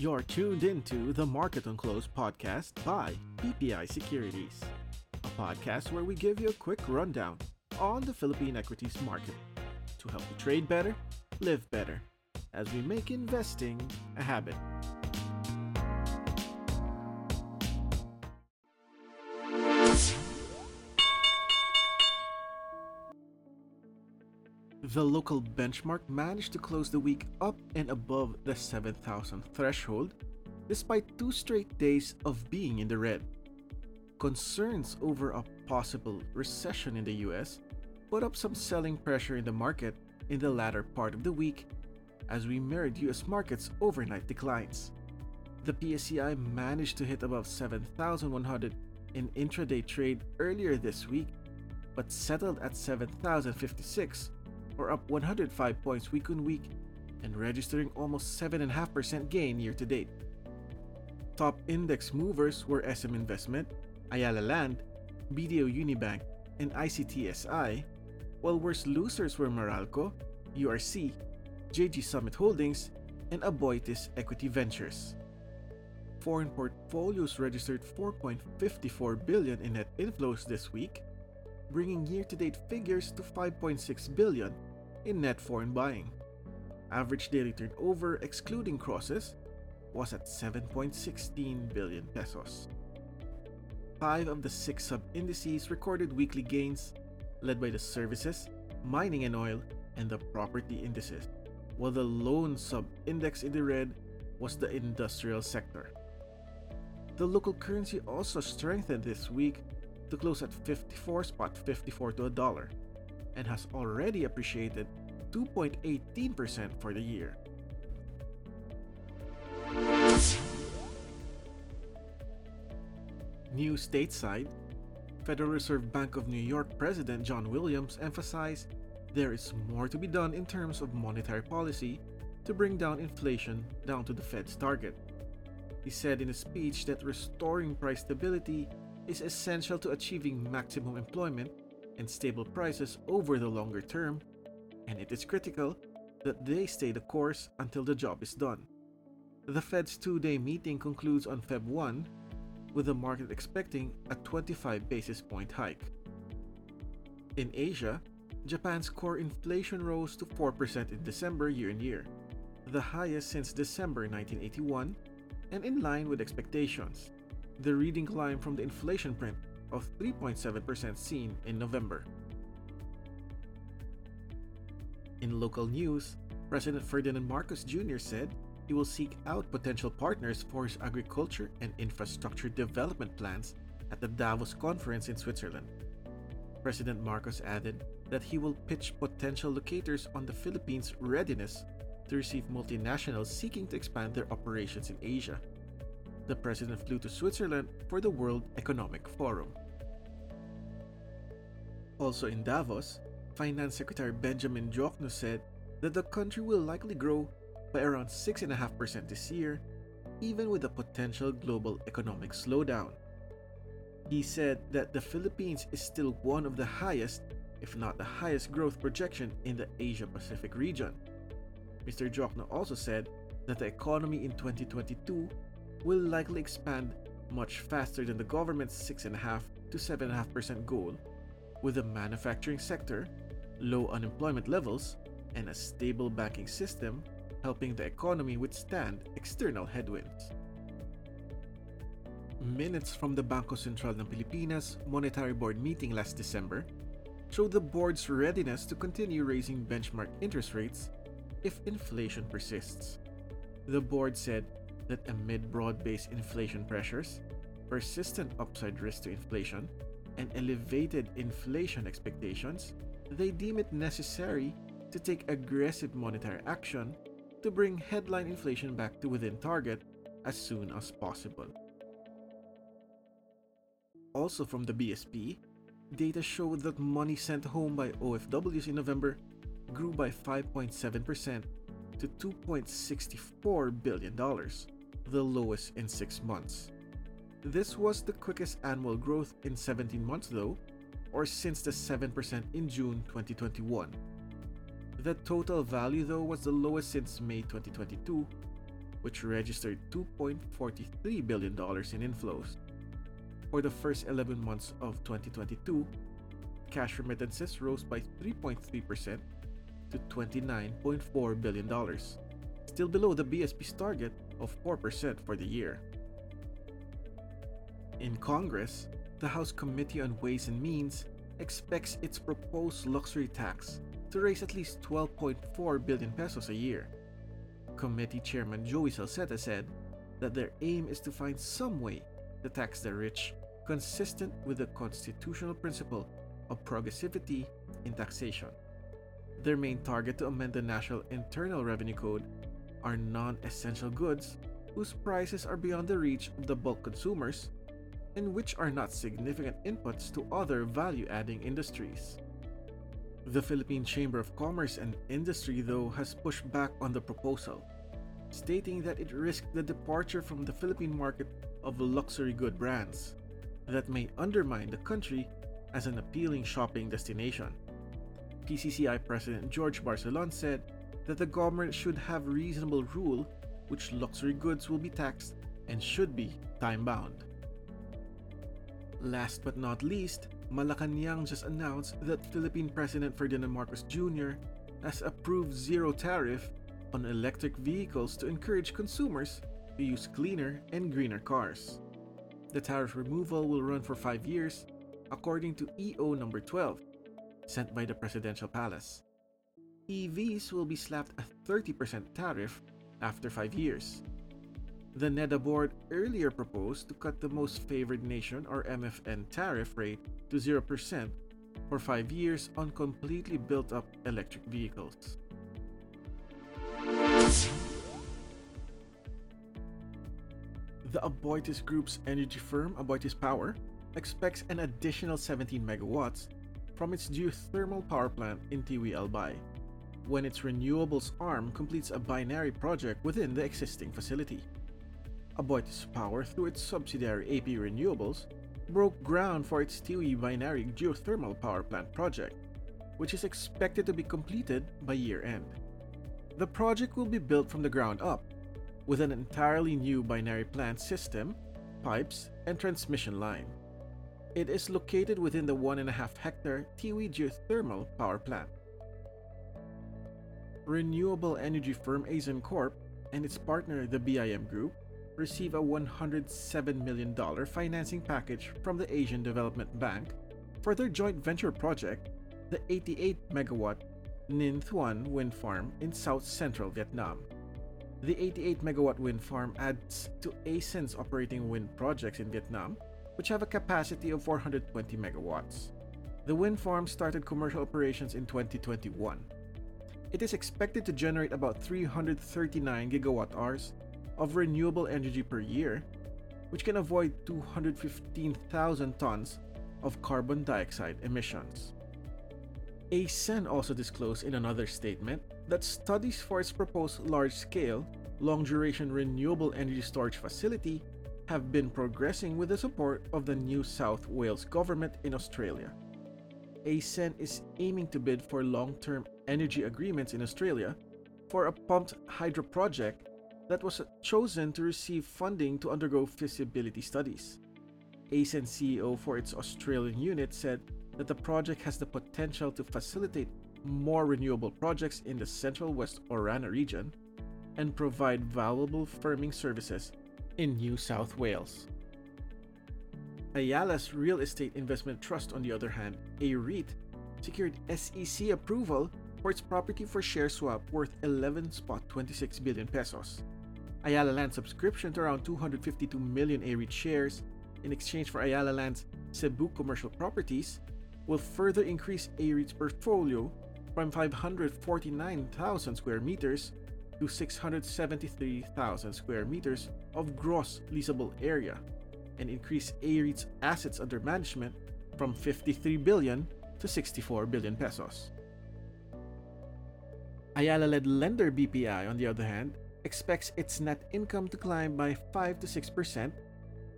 You're tuned into the Market on Close podcast by BPI Securities, a podcast where we give you a quick rundown on the Philippine equities market to help you trade better, live better, as we make investing a habit. The local benchmark managed to close the week up and above the 7,000 threshold, despite two straight days of being in the red. Concerns over a possible recession in the US put up some selling pressure in the market in the latter part of the week as we mirrored US markets' overnight declines. The PSEi managed to hit above 7,100 in intraday trade earlier this week, but settled at 7,056 or up 105 points week on week and registering almost 7.5% gain year to date. Top index movers were SM Investment, Ayala Land, BDO Unibank, and ICTSI, while worst losers were Meralco, URC, JG Summit Holdings, and Aboitiz Equity Ventures. Foreign portfolios registered 4.54 billion in net inflows this week, bringing year-to-date figures to 5.6 billion in net foreign buying. Average daily turnover, excluding crosses, was at 7.16 billion pesos. Five of the six sub indices recorded weekly gains, led by the services, mining and oil, and the property indices, while the lone sub index in the red was the industrial sector. The local currency also strengthened this week to close at 54.54 to a dollar and has already appreciated 2.18% for the year. New stateside, Federal Reserve Bank of New York President John Williams emphasized there is more to be done in terms of monetary policy to bring down inflation down to the Fed's target. He said in a speech that restoring price stability is essential to achieving maximum employment and stable prices over the longer term, and it is critical that they stay the course until the job is done. The Fed's two day meeting concludes on Feb 1, with the market expecting a 25 basis point hike. In Asia, Japan's core inflation rose to 4% in December year on year, the highest since December 1981, and in line with expectations. The reading climbed from the inflation print of 3.7% seen in November. In local news, President Ferdinand Marcos Jr. said he will seek out potential partners for his agriculture and infrastructure development plans at the Davos conference in Switzerland. President Marcos added that he will pitch potential locators on the Philippines' readiness to receive multinationals seeking to expand their operations in Asia the president flew to Switzerland for the World Economic Forum. Also in Davos, Finance Secretary Benjamin Diokno said that the country will likely grow by around 6.5% this year, even with a potential global economic slowdown. He said that the Philippines is still one of the highest, if not the highest growth projection in the Asia Pacific region. Mr. Diokno also said that the economy in 2022 will likely expand much faster than the government's 6.5 to 7.5% goal, with a manufacturing sector, low unemployment levels, and a stable banking system helping the economy withstand external headwinds. Minutes from the Bangko Sentral ng Pilipinas Monetary Board meeting last December show the board's readiness to continue raising benchmark interest rates if inflation persists. The board said that amid broad based inflation pressures, persistent upside risk to inflation, and elevated inflation expectations, they deem it necessary to take aggressive monetary action to bring headline inflation back to within target as soon as possible. Also from the BSP, data showed that money sent home by OFWs in November grew by 5.7% to $2.64 billion, the lowest in six months. This was the quickest annual growth in 17 months, though, or since the 7% in June 2021. The total value, though, was the lowest since May 2022, which registered $2.43 billion in inflows. For the first 11 months of 2022, cash remittances rose by 3.3% to $29.4 billion, still below the BSP's target of 4% for the year. In Congress, the House Committee on Ways and Means expects its proposed luxury tax to raise at least 12.4 billion pesos a year. Committee Chairman Joey Salceda said that their aim is to find some way to tax the rich consistent with the constitutional principle of progressivity in taxation. Their main target to amend the National Internal Revenue Code are non essential goods whose prices are beyond the reach of the bulk consumers and which are not significant inputs to other value adding industries. The Philippine Chamber of Commerce and Industry, though, has pushed back on the proposal, stating that it risked the departure from the Philippine market of luxury good brands that may undermine the country as an appealing shopping destination. PCCI President George Barcelon said that the government should have reasonable rule which luxury goods will be taxed and should be time bound. Last but not least, Malacanang just announced that Philippine President Ferdinand Marcos Jr. has approved zero tariff on electric vehicles to encourage consumers to use cleaner and greener cars. The tariff removal will run for five years, according to EO number 12, sent by the Presidential Palace. EVs will be slapped a 30% tariff after five years, the NEDA board earlier proposed to cut the most favored nation or MFN tariff rate to 0% for 5 years on completely built up electric vehicles. The Aboitiz Group's energy firm Aboitiz Power expects an additional 17 megawatts from its geothermal power plant in Tiwi Albay when its renewables arm completes a binary project within the existing facility. Aboitiz Power, through its subsidiary AP Renewables, broke ground for its Tiwi Binary geothermal power plant project, which is expected to be completed by year end. The project will be built from the ground up, with an entirely new binary plant system, pipes, and transmission line. It is located within the 1.5 hectare Tiwi geothermal power plant. Renewable energy firm ACEN Corp and its partner, the BIM Group, receive a $107 million financing package from the Asian Development Bank for their joint venture project, the 88 megawatt Ninh Thuan wind farm in south central Vietnam. The 88 megawatt wind farm adds to ACEN's operating wind projects in Vietnam, which have a capacity of 420 megawatts. The wind farm started commercial operations in 2021. It is expected to generate about 339 gigawatt hours of renewable energy per year, which can avoid 215,000 tons of carbon dioxide emissions. ACEN also disclosed in another statement that studies for its proposed large scale, long duration renewable energy storage facility have been progressing with the support of the New South Wales government in Australia. ACEN is aiming to bid for long term energy agreements in Australia for a pumped hydro project that was chosen to receive funding to undergo feasibility studies. ACEN CEO for its Australian unit said that the project has the potential to facilitate more renewable projects in the central west Orana region and provide valuable firming services in New South Wales. Ayala's Real Estate Investment Trust, on the other hand, a REIT, secured SEC approval for its property for share swap worth 11.26 billion pesos. Ayala Land subscription to around 252 million AREIT shares in exchange for Ayala Land's Cebu commercial properties will further increase AREIT's portfolio from 549,000 square meters to 673,000 square meters of gross leasable area and increase AREIT's assets under management from 53 billion to 64 billion pesos. Ayala led lender BPI, on the other hand, expects its net income to climb by 5 to 6%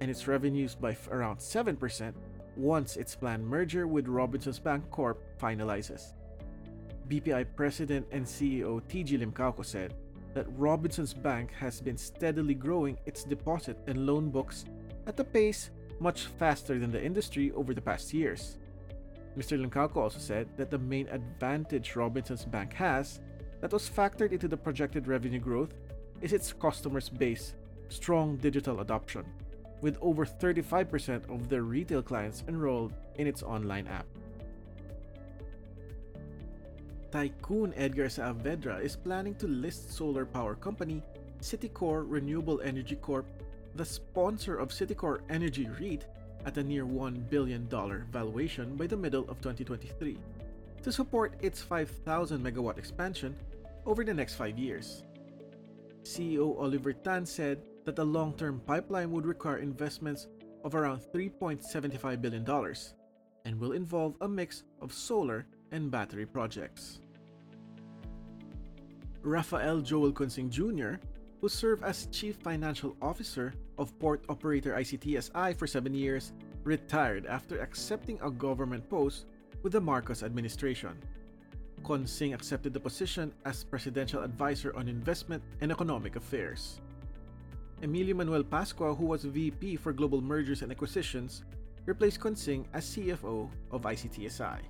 and its revenues by around 7% once its planned merger with Robinsons Bank Corp finalizes. BPI President and CEO TG Limcaoco said that Robinsons Bank has been steadily growing its deposit and loan books at a pace much faster than the industry over the past years. Mr. Limcaoco also said that the main advantage Robinsons Bank has that was factored into the projected revenue growth is its customers base strong digital adoption, with over 35% of their retail clients enrolled in its online app. Tycoon Edgar Saavedra is planning to list solar power company Citicore Renewable Energy Corp, the sponsor of Citicore Energy REIT, at a near $1 billion valuation by the middle of 2023 to support its 5,000 megawatt expansion over the next five years. CEO Oliver Tan said that the long term pipeline would require investments of around $3.75 billion and will involve a mix of solar and battery projects. Rafael Joel Consing Jr., who served as Chief Financial Officer of port operator ICTSI for seven years, retired after accepting a government post with the Marcos administration. Consing accepted the position as Presidential Advisor on Investment and Economic Affairs. Emilio Manuel Pascua, who was VP for Global Mergers and Acquisitions, replaced Consing as CFO of ICTSI.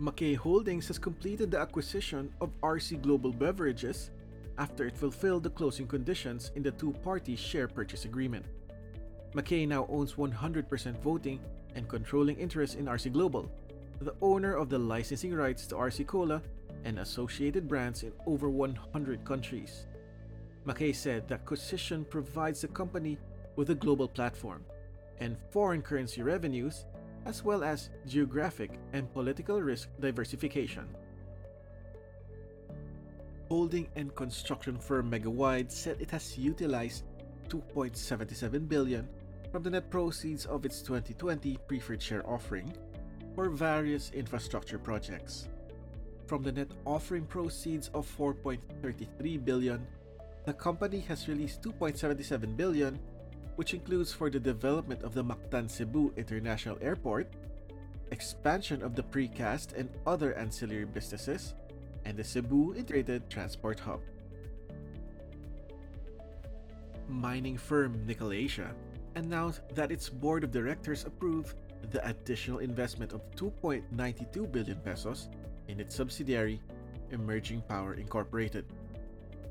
Macay Holdings has completed the acquisition of RC Global Beverages after it fulfilled the closing conditions in the two party share purchase agreement. Macay now owns 100% voting and controlling interest in RC Global, the owner of the licensing rights to RC Cola and associated brands in over 100 countries. Macay said that acquisition provides the company with a global platform and foreign currency revenues, as well as geographic and political risk diversification. Holding and construction firm Megawide said it has utilized 2.77 billion from the net proceeds of its 2020 preferred share offering for various infrastructure projects. From the net offering proceeds of 4.33 billion, the company has released 2.77 billion, which includes for the development of the Mactan Cebu International Airport, expansion of the precast and other ancillary businesses, and the Cebu Integrated Transport Hub. Mining firm Nickel Asia announced that its board of directors approved the additional investment of 2.92 billion pesos in its subsidiary Emerging Power Incorporated.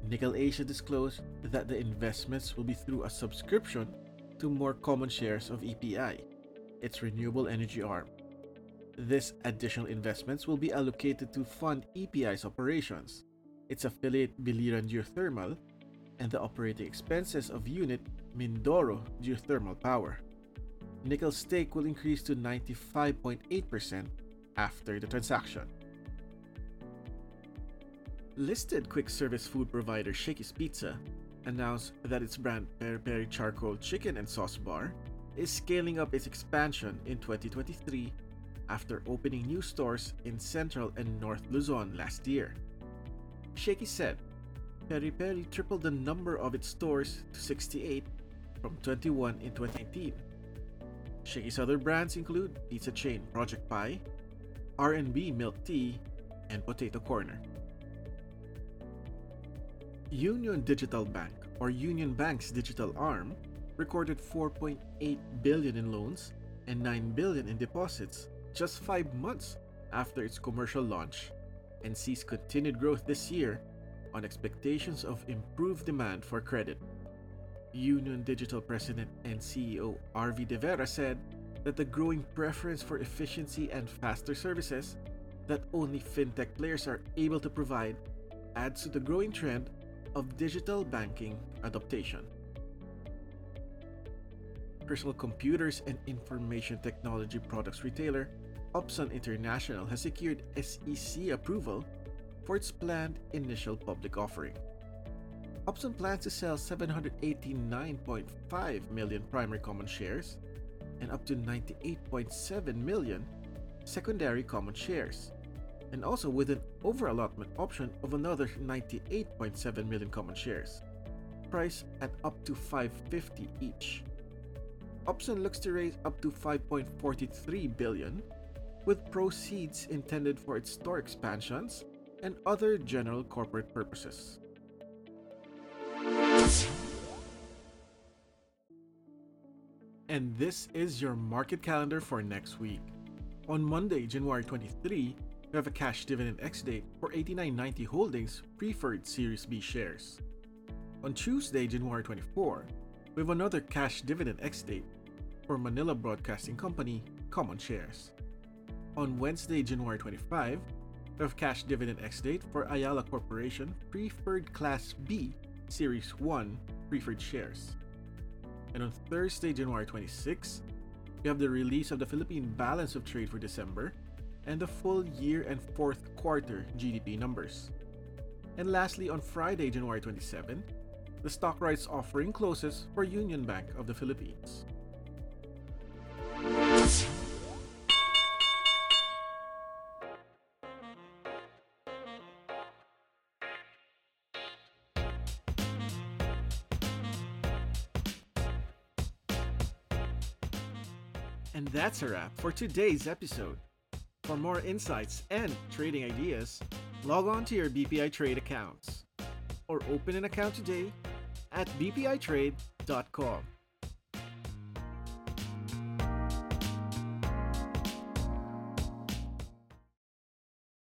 Nickel Asia disclosed that the investments will be through a subscription to more common shares of EPI, its renewable energy arm. This additional investments will be allocated to fund EPI's operations, its affiliate Biliran Geothermal, and the operating expenses of unit Mindoro Geothermal Power. Nickel's stake will increase to 95.8% after the transaction. Listed quick service food provider Shakey's Pizza announced that its brand Peri Peri Charcoal Chicken and Sauce Bar is scaling up its expansion in 2023 after opening new stores in Central and North Luzon last year. Shaky said Peri Peri tripled the number of its stores to 68 from 21 in 2018. Shakey's other brands include pizza chain Project Pie, R&B Milk Tea, and Potato Corner. Union Digital Bank, or Union Bank's digital arm, recorded 4.8 billion in loans and 9 billion in deposits just 5 months after its commercial launch and sees continued growth this year on expectations of improved demand for credit. Union Digital President and CEO Arvie De Vera said that the growing preference for efficiency and faster services that only fintech players are able to provide adds to the growing trend of digital banking adaptation. Personal computers and information technology products retailer Upson International has secured SEC approval for its planned initial public offering. Upson plans to sell 789.5 million primary common shares and up to 98.7 million secondary common shares and also with an over-allotment option of another 98.7 million common shares, priced at up to 550 each. Upson looks to raise up to 5.43 billion, with proceeds intended for its store expansions, and other general corporate purposes. And this is your market calendar for next week. On Monday, January 23, we have a cash dividend ex date for 8990 Holdings Preferred Series B shares. On Tuesday, January 24, we have another cash dividend ex date for Manila Broadcasting Company common shares. On Wednesday, January 25, we have cash dividend ex date for Ayala Corporation Preferred Class B Series 1 preferred shares. And on Thursday, January 26, we have the release of the Philippine balance of trade for December and the full year and fourth quarter GDP numbers. And lastly, on Friday, January 27, the stock rights offering closes for Union Bank of the Philippines. And that's a wrap for today's episode. For more insights and trading ideas, log on to your BPI Trade accounts or open an account today at bpitrade.com.